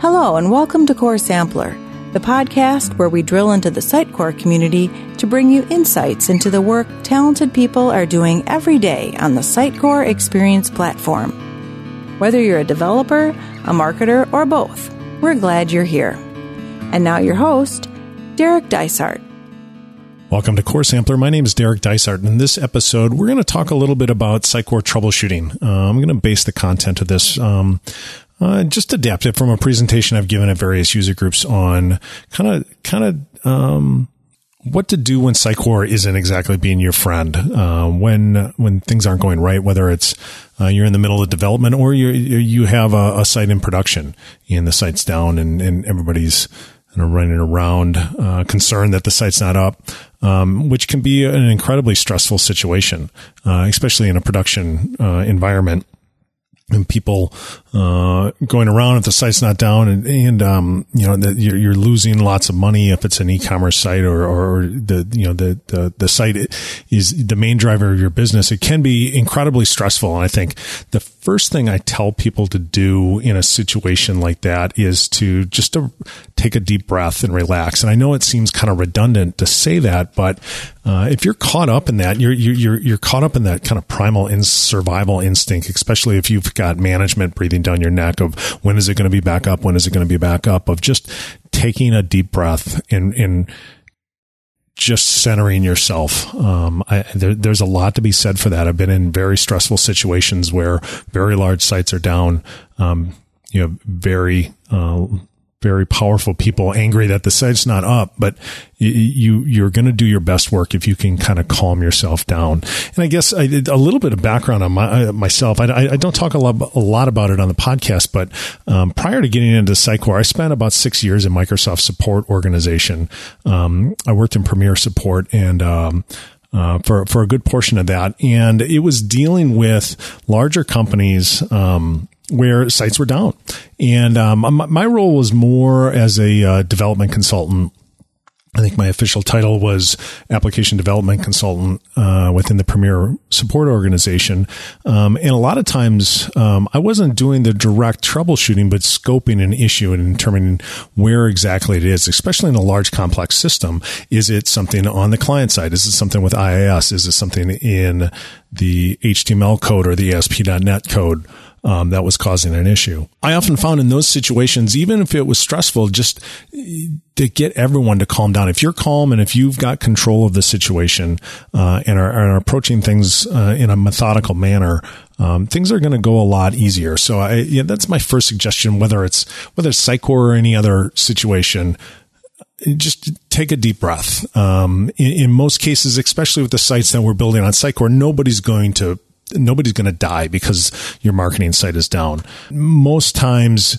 Hello, and welcome to Core Sampler, the podcast where we drill into the Sitecore community to bring you insights into the work talented people are doing every day on the Sitecore Experience platform. Whether you're a developer, a marketer, or both, we're glad you're here. And now your host, Derek Dysart. Welcome to Core Sampler. My name is Derek Dysart. And in this episode, we're going to talk a little bit about Sitecore troubleshooting. Uh, I'm going to base the content of this um, uh, just adapt it from a presentation I've given at various user groups on kind of kind of um, what to do when Sitecore isn't exactly being your friend. Uh, when when things aren't going right, whether it's uh, you're in the middle of development or you you have a, a, site in production and the site's down and, and everybody's you know, running around uh, concerned that the site's not up, um, which can be an incredibly stressful situation, uh, especially in a production uh, environment and people uh, going around if the site's not down, and, and um, you know that you're, you're, losing lots of money if it's an e-commerce site or, or the you know the, the the site is the main driver of your business. It can be incredibly stressful, and I think the first thing I tell people to do in a situation like that is to just to take a deep breath and relax. And I know it seems kind of redundant to say that, but uh, if you're caught up in that, you're you're you're caught up in that kind of primal in survival instinct, especially if you've got management breathing down your neck of when is it going to be back up, when is it going to be back up, of just taking a deep breath and and just centering yourself. Um, I, there, there's a lot to be said for that. I've been in very stressful situations where very large sites are down. Um, you know, very uh, very powerful people angry that the site's not up, but you, you are going to do your best work if you can kind of calm yourself down. And I guess a little bit of background on my, uh, myself. I, I, don't talk a lot, a lot about it on the podcast, but um, prior to getting into Sitecore, I spent about six years in Microsoft support organization. Um, I worked in Premier support and. Um, uh, for for a good portion of that, and it was dealing with larger companies um, where sites were down. And um, my role was more as a uh, development consultant. I think my official title was application development consultant uh, within the Premier Support Organization. Um, and a lot of times um, I wasn't doing the direct troubleshooting, but scoping an issue and determining where exactly it is, especially in a large complex system. Is it something on the client side? Is it something with IIS? Is it something in the HTML code or the ASP.NET code? Um, that was causing an issue. I often found in those situations, even if it was stressful, just to get everyone to calm down. If you're calm and if you've got control of the situation uh, and are, are, approaching things uh, in a methodical manner, um, things are going to go a lot easier. So I, yeah, that's my first suggestion. Whether it's whether it's Sitecore or any other situation, just take a deep breath. Um, in, in, most cases, especially with the sites that we're building on Sitecore, nobody's going to nobody's going to die because your marketing site is down. Most times,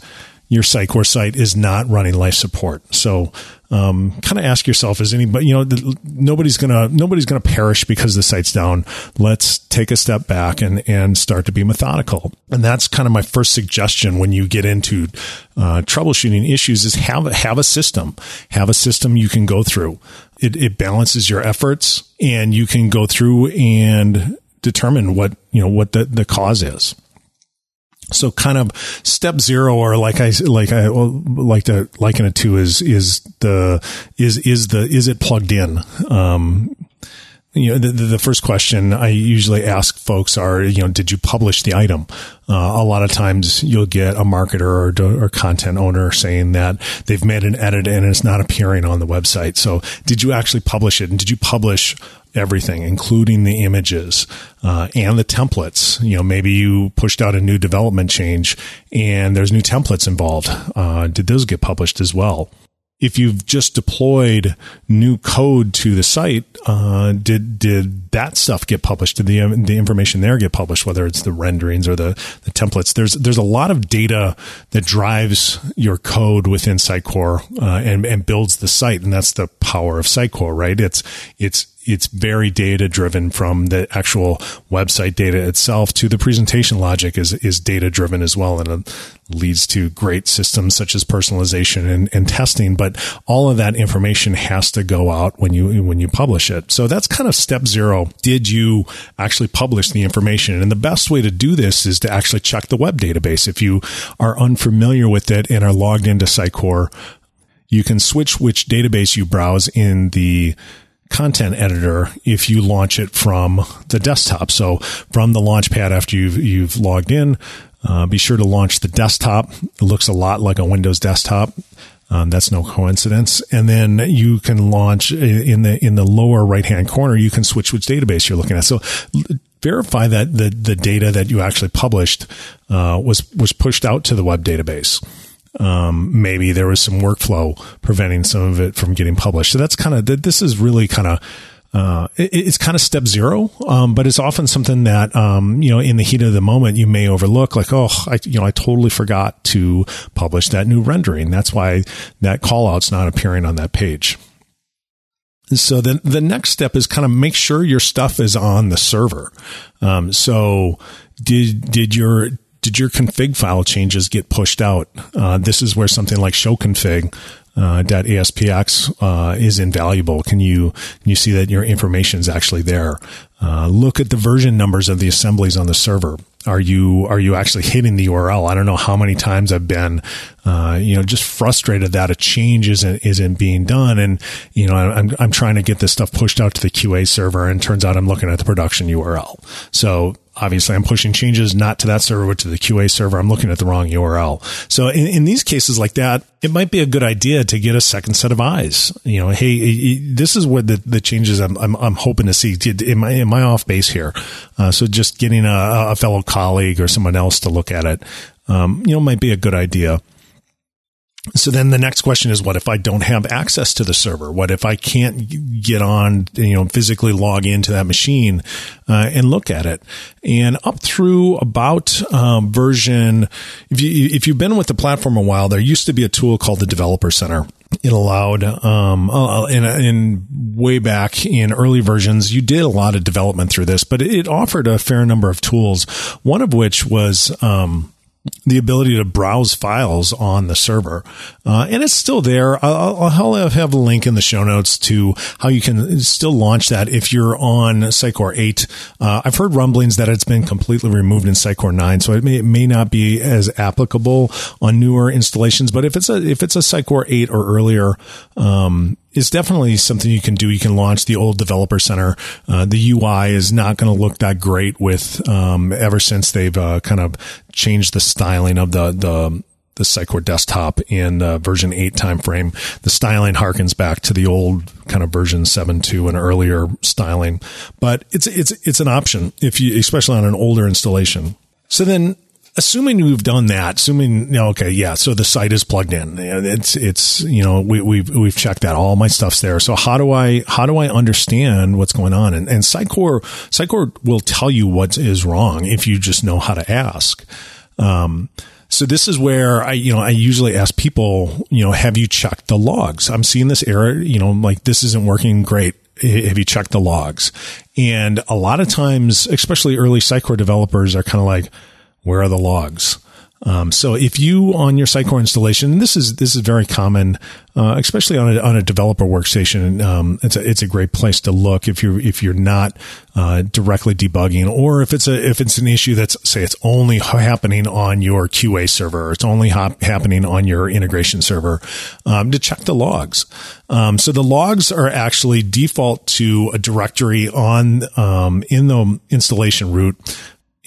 your Sitecore site is not running life support. So, um, kind of ask yourself, is anybody, you know, nobody's gonna, nobody's gonna perish because the site's down. Let's take a step back and, and start to be methodical. And that's kind of my first suggestion when you get into, uh, troubleshooting issues is have, have a system, have a system you can go through. It, it balances your efforts and you can go through and determine what, you know, what the, the cause is. So kind of step zero, or like I like I like to liken it to is is the is is the is it plugged in? Um, you know, the, the first question I usually ask folks are, you know, did you publish the item? Uh, a lot of times you'll get a marketer or, or content owner saying that they've made an edit and it's not appearing on the website. So did you actually publish it? And did you publish everything, including the images uh, and the templates. You know, maybe you pushed out a new development change and there's new templates involved. Uh, did those get published as well? if you've just deployed new code to the site, uh, did did that stuff get published? Did the the information there get published? Whether it's the renderings or the, the templates, there's there's a lot of data that drives your code within Sitecore uh, and and builds the site, and that's the power of Sitecore, right? It's it's it's very data driven from the actual website data itself to the presentation logic is is data driven as well, and it leads to great systems such as personalization and, and testing. But all of that information has to go out when you when you publish it. So that's kind of step zero. Did you actually publish the information? And the best way to do this is to actually check the web database. If you are unfamiliar with it and are logged into Sitecore, you can switch which database you browse in the content editor if you launch it from the desktop. So from the launchpad after you've, you've logged in, uh, be sure to launch the desktop. It looks a lot like a Windows desktop. Um, that's no coincidence. And then you can launch in the in the lower right hand corner. You can switch which database you're looking at. So verify that the the data that you actually published uh, was was pushed out to the web database um, maybe there was some workflow preventing some of it from getting published. So that's kind of this is really kind of uh, it, it's kind of step zero, um, but it's often something that um, you know in the heat of the moment you may overlook. Like, oh, I you know I totally forgot to publish that new rendering. That's why that call out's not appearing on that page. So then the next step is kind of make sure your stuff is on the server. Um, so did did your did your config file changes get pushed out? Uh, this is where something like show config uh, .aspx uh, is invaluable. Can you can you see that your information is actually there? Uh, look at the version numbers of the assemblies on the server. Are you are you actually hitting the URL? I don't know how many times I've been, uh, you know, just frustrated that a change isn't isn't being done, and you know, I'm I'm trying to get this stuff pushed out to the QA server, and turns out I'm looking at the production URL. So obviously I'm pushing changes not to that server, but to the QA server. I'm looking at the wrong URL. So in, in these cases like that, it might be a good idea to get a second set of eyes. You know, hey, this is what the, the changes I'm, I'm, I'm hoping to see. Am I, am I off base here? Uh, so just getting a, a, fellow colleague or someone else to look at it, um, you know, might be a good idea. So then the next question is, what if I don't have access to the server? What if I can't get on, you know, physically log into that machine uh, and look at it? And up through about um, version, if you if you've been with the platform a while, there used to be a tool called the Developer Center. It allowed, um, uh, in, in way back in early versions, you did a lot of development through this, but it offered a fair number of tools. One of which was um, the ability to browse files on the server. Uh, and it's still there. I'll, I'll, have a link in the show notes to how you can still launch that if you're on Sitecore 8. Uh, I've heard rumblings that it's been completely removed in Sitecore 9, so it may, it may not be as applicable on newer installations. But if it's a, if it's a Sitecore 8 or earlier, um, is definitely something you can do. You can launch the old developer center. Uh, the UI is not going to look that great with um, ever since they've uh, kind of changed the styling of the the the Sitecore desktop in uh, version 8 timeframe. The styling harkens back to the old kind of version 7.2 and earlier styling, but it's it's it's an option if you especially on an older installation. So then assuming we've done that, assuming okay, yeah, so the site is plugged in, it's it's you know we, we've we've checked that, all my stuff's there. So how do I how do I understand what's going on? And and Sitecore Sitecore will tell you what is wrong if you just know how to ask. Um, so this is where I, you know, I usually ask people, you know, have you checked the logs? I'm seeing this error, you know, like this isn't working great. Have you checked the logs? And a lot of times, especially early Sitecore developers are kind of like, where are the logs? Um, so if you on your Sitecore installation, this is this is very common, uh, especially on a, on a developer workstation. Um, it's a it's a great place to look if you're if you're not uh, directly debugging, or if it's a if it's an issue that's say it's only happening on your QA server, it's only hop, happening on your integration server, um, to check the logs. Um, so the logs are actually default to a directory on um, in the installation root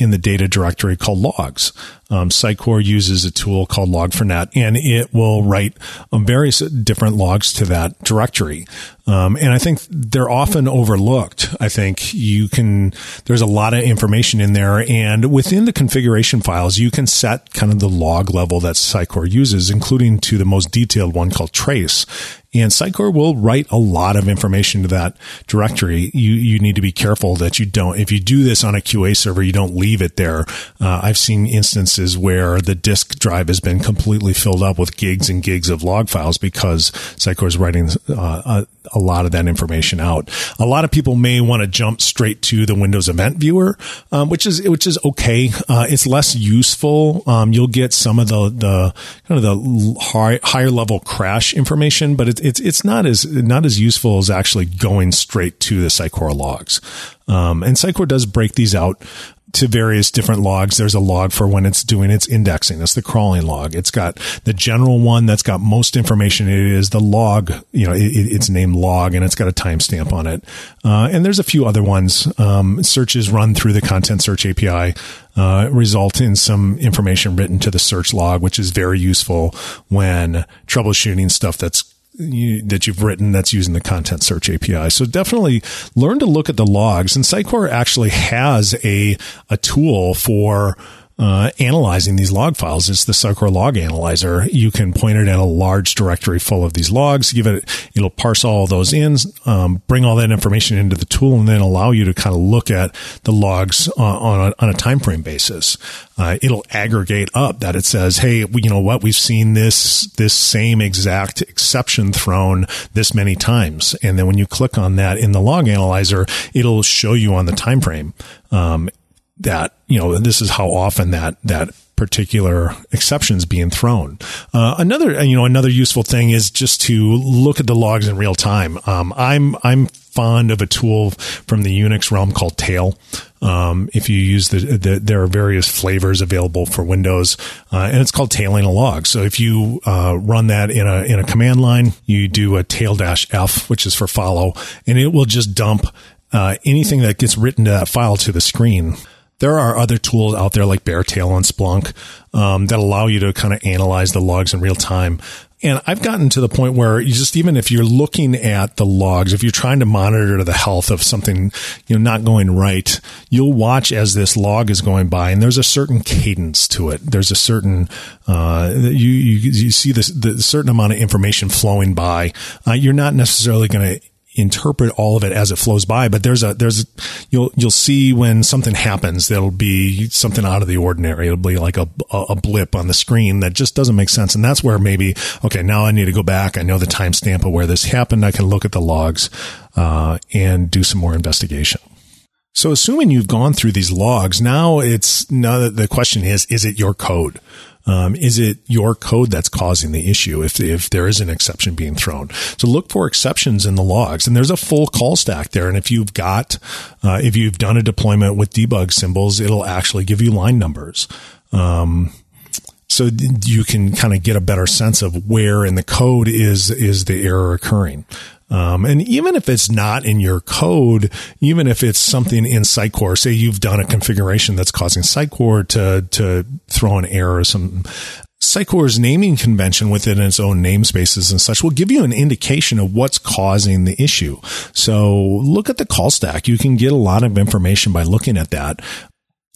in the data directory called logs. Um, Sitecore uses a tool called Log4Net, and it will write um, various different logs to that directory. Um, and I think they're often overlooked. I think you can, there's a lot of information in there. And within the configuration files, you can set kind of the log level that Sitecore uses, including to the most detailed one called trace. And Sitecore will write a lot of information to that directory. You, you need to be careful that you don't, if you do this on a QA server, you don't leave it there. Uh, I've seen instances cases where the disk drive has been completely filled up with gigs and gigs of log files because Sitecore is writing uh, a, a, lot of that information out. A lot of people may want to jump straight to the Windows Event Viewer, um, which is which is okay. Uh, it's less useful. Um, you'll get some of the the kind of the high, higher level crash information, but it's it's it's not as not as useful as actually going straight to the Sitecore logs. Um, and Sitecore does break these out to various different logs. There's a log for when it's doing its indexing. That's the crawling log. It's got the general one that's got most information. It is the log, you know, it, it's named log and it's got a timestamp on it. Uh, and there's a few other ones. Um, searches run through the content search API, uh, result in some information written to the search log, which is very useful when troubleshooting stuff that's you, that you've written that's using the content search API. So definitely learn to look at the logs. And Sitecore actually has a a tool for uh, analyzing these log files. It's the Sitecore Log Analyzer. You can point it at a large directory full of these logs, give it, it'll parse all those in, um, bring all that information into the tool, and then allow you to kind of look at the logs uh, on, a, on a time frame basis. Uh, it'll aggregate up that it says, hey, you know what, we've seen this this same exact exception thrown this many times, and then when you click on that in the log analyzer, it'll show you on the time frame. Um, that you know this is how often that that particular exceptions being thrown. Uh, another, you know, another useful thing is just to look at the logs in real time. Um, I'm I'm fond of a tool from the Unix realm called Tail. Um, if you use the, the, there are various flavors available for Windows, uh, and it's called tailing a log. So if you uh, run that in a in a command line, you do a tail dash f, which is for follow, and it will just dump uh, anything that gets written to that file to the screen there are other tools out there like BareTail on Splunk um, that allow you to kind of analyze the logs in real time. And I've gotten to the point where you just even if you're looking at the logs, if you're trying to monitor the health of something, you know, not going right, you'll watch as this log is going by, and there's a certain cadence to it. There's a certain uh, you, you you see this the certain amount of information flowing by. Uh, you're not necessarily going to interpret all of it as it flows by but there's a there's you'll you'll see when something happens that'll be something out of the ordinary. It'll be like a a blip on the screen that just doesn't make sense. And that's where maybe okay now i need to go back. I know the timestamp of where this happened. I can look at the logs uh, and do some more investigation. So assuming you've gone through these logs now it's now the question is is it your code um, is it your code that's causing the issue if, if there is an exception being thrown? So look for exceptions in the logs and there's a full call stack there. And if you've got, uh, if you've done a deployment with debug symbols, it'll actually give you line numbers. Um, so you can kind of get a better sense of where in the code is is the error occurring. Um, and even if it's not in your code, even if it's something in Sitecore, say you've done a configuration that's causing Sitecore to, to throw an error or some, Sitecore's naming convention within its own namespaces and such will give you an indication of what's causing the issue. So look at the call stack. You can get a lot of information by looking at that.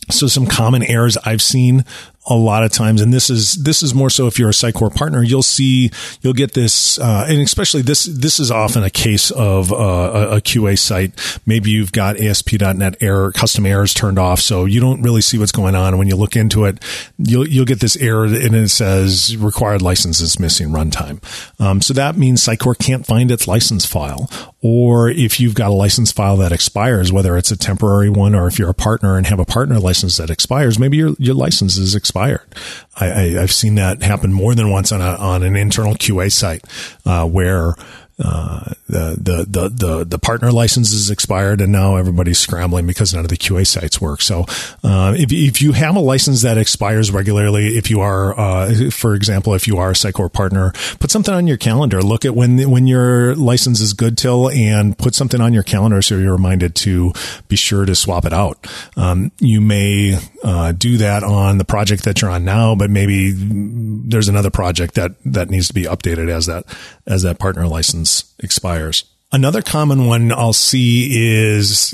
So some common errors I've seen a lot of times, and this is this is more so if you're a Sitecore partner, you'll see you'll get this, uh, and especially this this is often a case of uh, a, a, QA site. Maybe you've got ASP.NET error custom errors turned off, so you don't really see what's going on. When you look into it, you'll you'll get this error, and it says required license is missing runtime. Um, so that means Sitecore can't find its license file, or if you've got a license file that expires, whether it's a temporary one or if you're a partner and have a partner license that expires, maybe your your license is expired expired. I, have seen that happen more than once on a, on an internal QA site, uh, where uh, the, the, the, the, partner license is expired and now everybody's scrambling because none of the QA sites work. So, uh, if, if you have a license that expires regularly, if you are, uh, for example, if you are a Sitecore partner, put something on your calendar. Look at when, when your license is good till and put something on your calendar so you're reminded to be sure to swap it out. Um, you may, uh, do that on the project that you're on now, but maybe there's another project that, that needs to be updated as that, as that partner license expires. Another common one I'll see is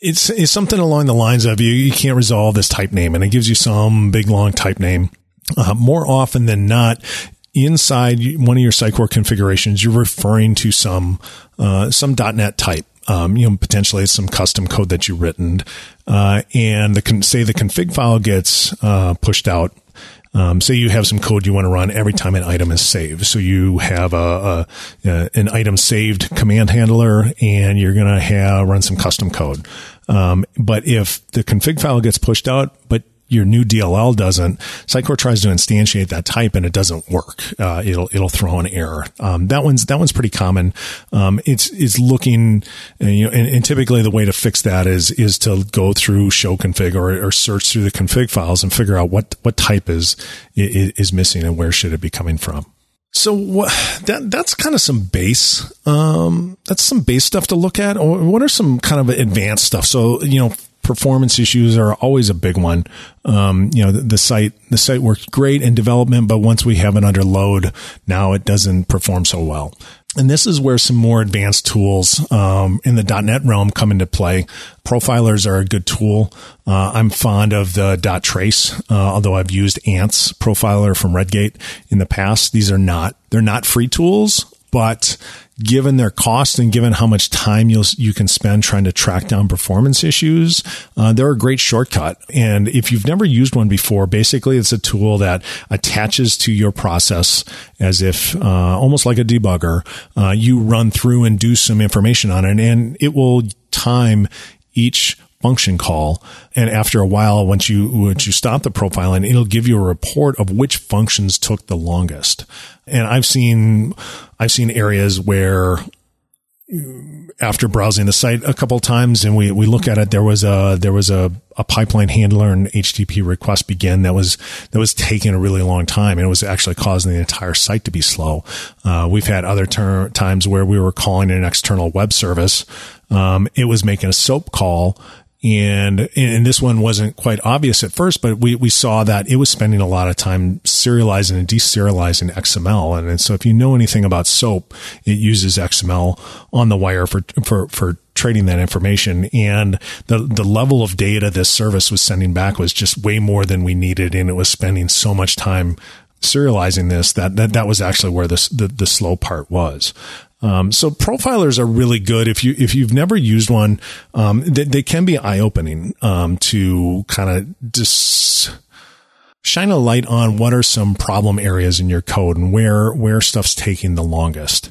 it's, it's something along the lines of you, you can't resolve this type name and it gives you some big long type name. Uh, more often than not, inside one of your Sitecore configurations, you're referring to some, uh, some .NET type. um, you know, potentially it's some custom code that you've written, uh, and the say the config file gets uh, pushed out. Um, say you have some code you want to run every time an item is saved. So you have a, a, a an item saved command handler, and you're going to run some custom code. Um, but if the config file gets pushed out, but your new DLL doesn't. Sitecore tries to instantiate that type and it doesn't work. Uh, it'll it'll throw an error. Um, that one's that one's pretty common. Um, it's it's looking, uh, you know, and, and, typically the way to fix that is is to go through show config or, or search through the config files and figure out what what type is is missing and where should it be coming from. So what, that that's kind of some base. Um, that's some base stuff to look at. Or what are some kind of advanced stuff? So you know, performance issues are always a big one. Um, you know, the, the, site, the site worked great in development, but once we have it under load, now it doesn't perform so well. And this is where some more advanced tools um, in the .NET realm come into play. Profilers are a good tool. Uh, I'm fond of the dotTrace, uh, although I've used Ants profiler from Redgate in the past. These are not they're not free tools, but given their cost and given how much time you'll, you can spend trying to track down performance issues, uh, they're a great shortcut. And if you've never used one before, basically it's a tool that attaches to your process as if uh, almost like a debugger. Uh, you run through and do some information on it, and it will time each function call. And after a while, once you, once you stop the profiling, it'll give you a report of which functions took the longest. And I've seen, I've seen areas where after browsing the site a couple times and we, we look at it, there was a, there was a, a pipeline handler and HTTP request begin that was, that was taking a really long time and it was actually causing the entire site to be slow. Uh, we've had other ter- times where we were calling an external web service. Um, it was making a SOAP call and and this one wasn't quite obvious at first, but we, we saw that it was spending a lot of time serializing and deserializing XML. And, and so if you know anything about SOAP, it uses XML on the wire for for for trading that information. And the the level of data this service was sending back was just way more than we needed, and it was spending so much time serializing this that that, that was actually where the, the slow part was. Um, so profilers are really good if you if you've never used one. Um, they, they, can be eye opening um, to kind of just shine a light on what are some problem areas in your code and where where stuff's taking the longest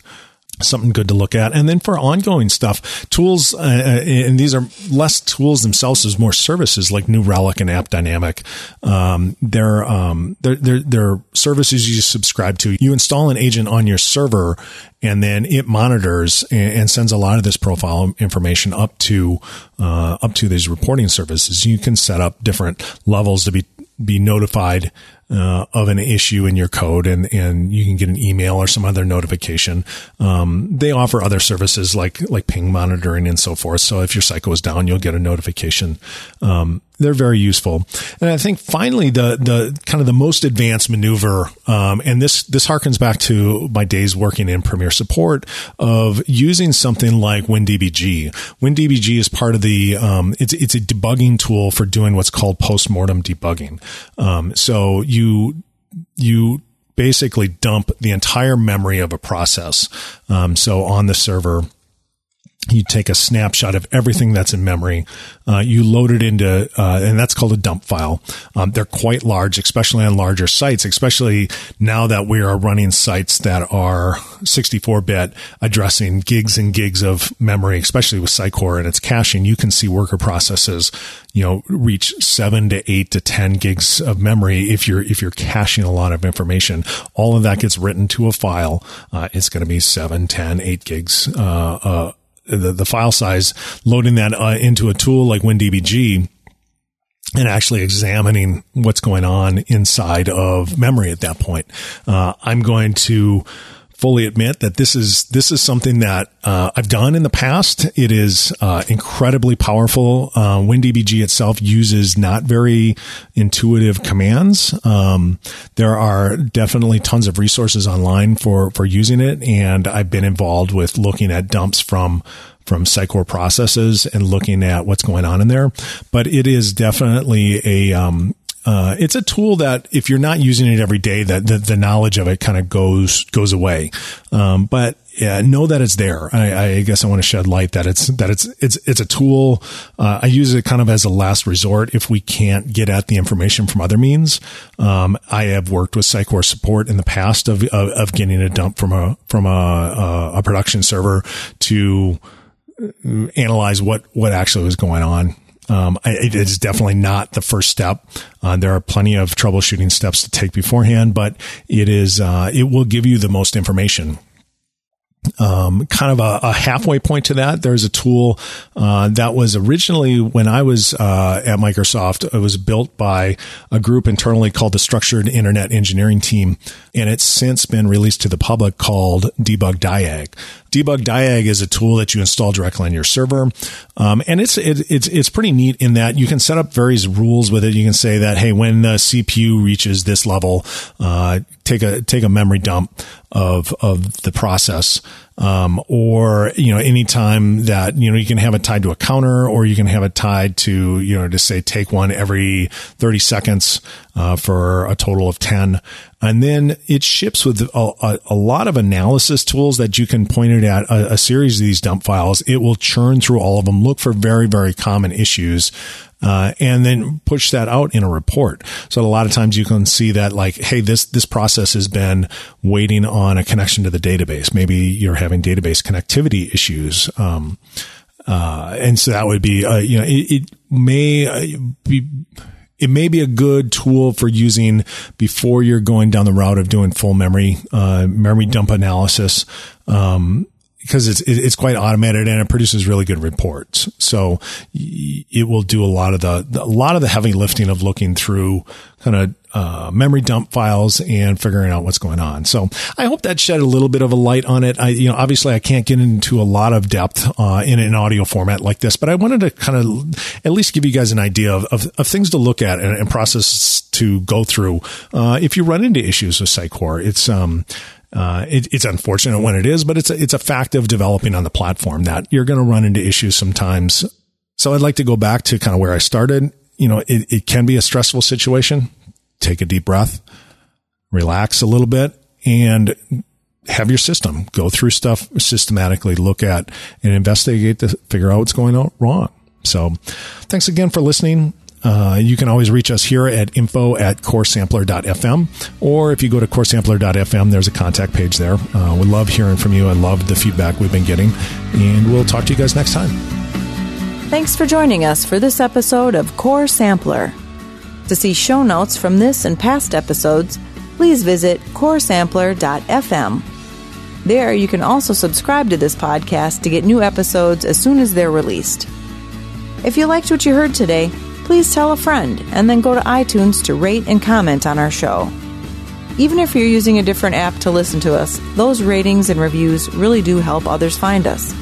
something good to look at. And then for ongoing stuff, tools, uh, uh, and these are less tools themselves as more services like New Relic and App Dynamic. Um, they're, um, they're, they're, they're services you subscribe to. You install an agent on your server and then it monitors and, and sends a lot of this profile information up to, uh, up to these reporting services. You can set up different levels to be, be notified uh, of an issue in your code and, and you can get an email or some other notification. Um, they offer other services like, like ping monitoring and so forth. So if your site goes down, you'll get a notification. Um, they're very useful. And I think finally the, the kind of the most advanced maneuver, um, and this, this harkens back to my days working in Premier support of using something like WinDBG. WinDBG is part of the, um, it's, it's a debugging tool for doing what's called postmortem debugging. Um, so you, you basically dump the entire memory of a process. Um, so on the server, you take a snapshot of everything that's in memory. Uh, you load it into, uh, and that's called a dump file. Um, they're quite large, especially on larger sites, especially now that we are running sites that are 64 bit addressing gigs and gigs of memory, especially with Sitecore and its caching. You can see worker processes, you know, reach seven to eight to 10 gigs of memory if you're, if you're caching a lot of information. All of that gets written to a file. Uh, it's going to be seven, 10, eight gigs, uh, uh the, the file size, loading that uh, into a tool like WinDBG and actually examining what's going on inside of memory at that point. Uh, I'm going to fully admit that this is this is something that uh, I've done in the past. It is uh, incredibly powerful. Uh, WinDBG itself uses not very intuitive commands. Um, there are definitely tons of resources online for for using it, and I've been involved with looking at dumps from from Sitecore processes and looking at what's going on in there. But it is definitely a um, uh, it's a tool that if you're not using it every day, that the, the knowledge of it kind of goes goes away. Um, but yeah, know that it's there. I, I, guess I want to shed light that it's that it's it's it's a tool. Uh, I use it kind of as a last resort if we can't get at the information from other means. Um, I have worked with Sitecore support in the past of, of, of getting a dump from a from a, a, a production server to analyze what what actually was going on. Um, it is definitely not the first step. Uh, there are plenty of troubleshooting steps to take beforehand, but it is uh, it will give you the most information um, kind of a, a, halfway point to that. There's a tool uh, that was originally when I was uh, at Microsoft. It was built by a group internally called the Structured Internet Engineering Team, and it's since been released to the public called Debug Diag. Debug Diag is a tool that you install directly on your server, um, and it's it, it's it's pretty neat in that you can set up various rules with it. You can say that hey, when the CPU reaches this level, uh, take a take a memory dump of of the process um, or you know anytime that you know you can have it tied to a counter or you can have it tied to you know to say take one every 30 seconds uh, for a total of 10 and then it ships with a, a, a, lot of analysis tools that you can point it at a, a series of these dump files. It will churn through all of them. Look for very very common issues uh, and then push that out in a report. So a lot of times you can see that like, hey, this this process has been waiting on a connection to the database. Maybe you're having database connectivity issues. Um, uh, and so that would be, uh, you know, it, it may uh, be it may be a good tool for using before you're going down the route of doing full memory uh, memory dump analysis. Um, because it's it's quite automated and it produces really good reports. So it will do a lot of the a lot of the heavy lifting of looking through kind of uh, memory dump files and figuring out what's going on. So I hope that shed a little bit of a light on it. I, you know, obviously I can't get into a lot of depth uh, in an audio format like this, but I wanted to kind of at least give you guys an idea of, of, of things to look at and, and to go through uh, if you run into issues with Sitecore. It's um, uh, it, it's unfortunate when it is, but it's a, it's a fact of developing on the platform that you're going to run into issues sometimes. So I'd like to go back to kind of where I started. You know, it, it can be a stressful situation. Take a deep breath, relax a little bit and have your system go through stuff systematically, look at and investigate to figure out what's going on wrong. So thanks again for listening. Uh, you can always reach us here at info at coresampler.fm, or if you go to coresampler.fm, there's a contact page there. Uh, we love hearing from you. I love the feedback we've been getting, and we'll talk to you guys next time. Thanks for joining us for this episode of Core Sampler. To see show notes from this and past episodes, please visit coresampler.fm. There, you can also subscribe to this podcast to get new episodes as soon as they're released. If you liked what you heard today, please tell a friend and then go to iTunes to rate and comment on our show. Even if you're using a different app to listen to us, those ratings and reviews really do help others find us.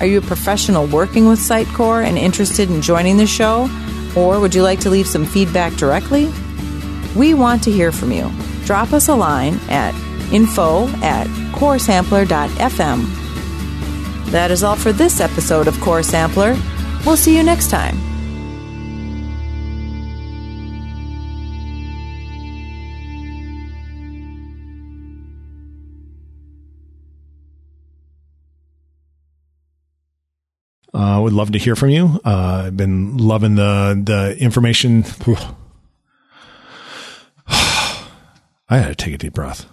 Are you a professional working with Sitecore and interested in joining the show? Or would you like to leave some feedback directly? We want to hear from you. Drop us a line at info at coresampler.fm. That is all for this episode of Core Sampler. We'll see you next time. Would love to hear from you. Uh, I've been loving the the information. I had to take a deep breath.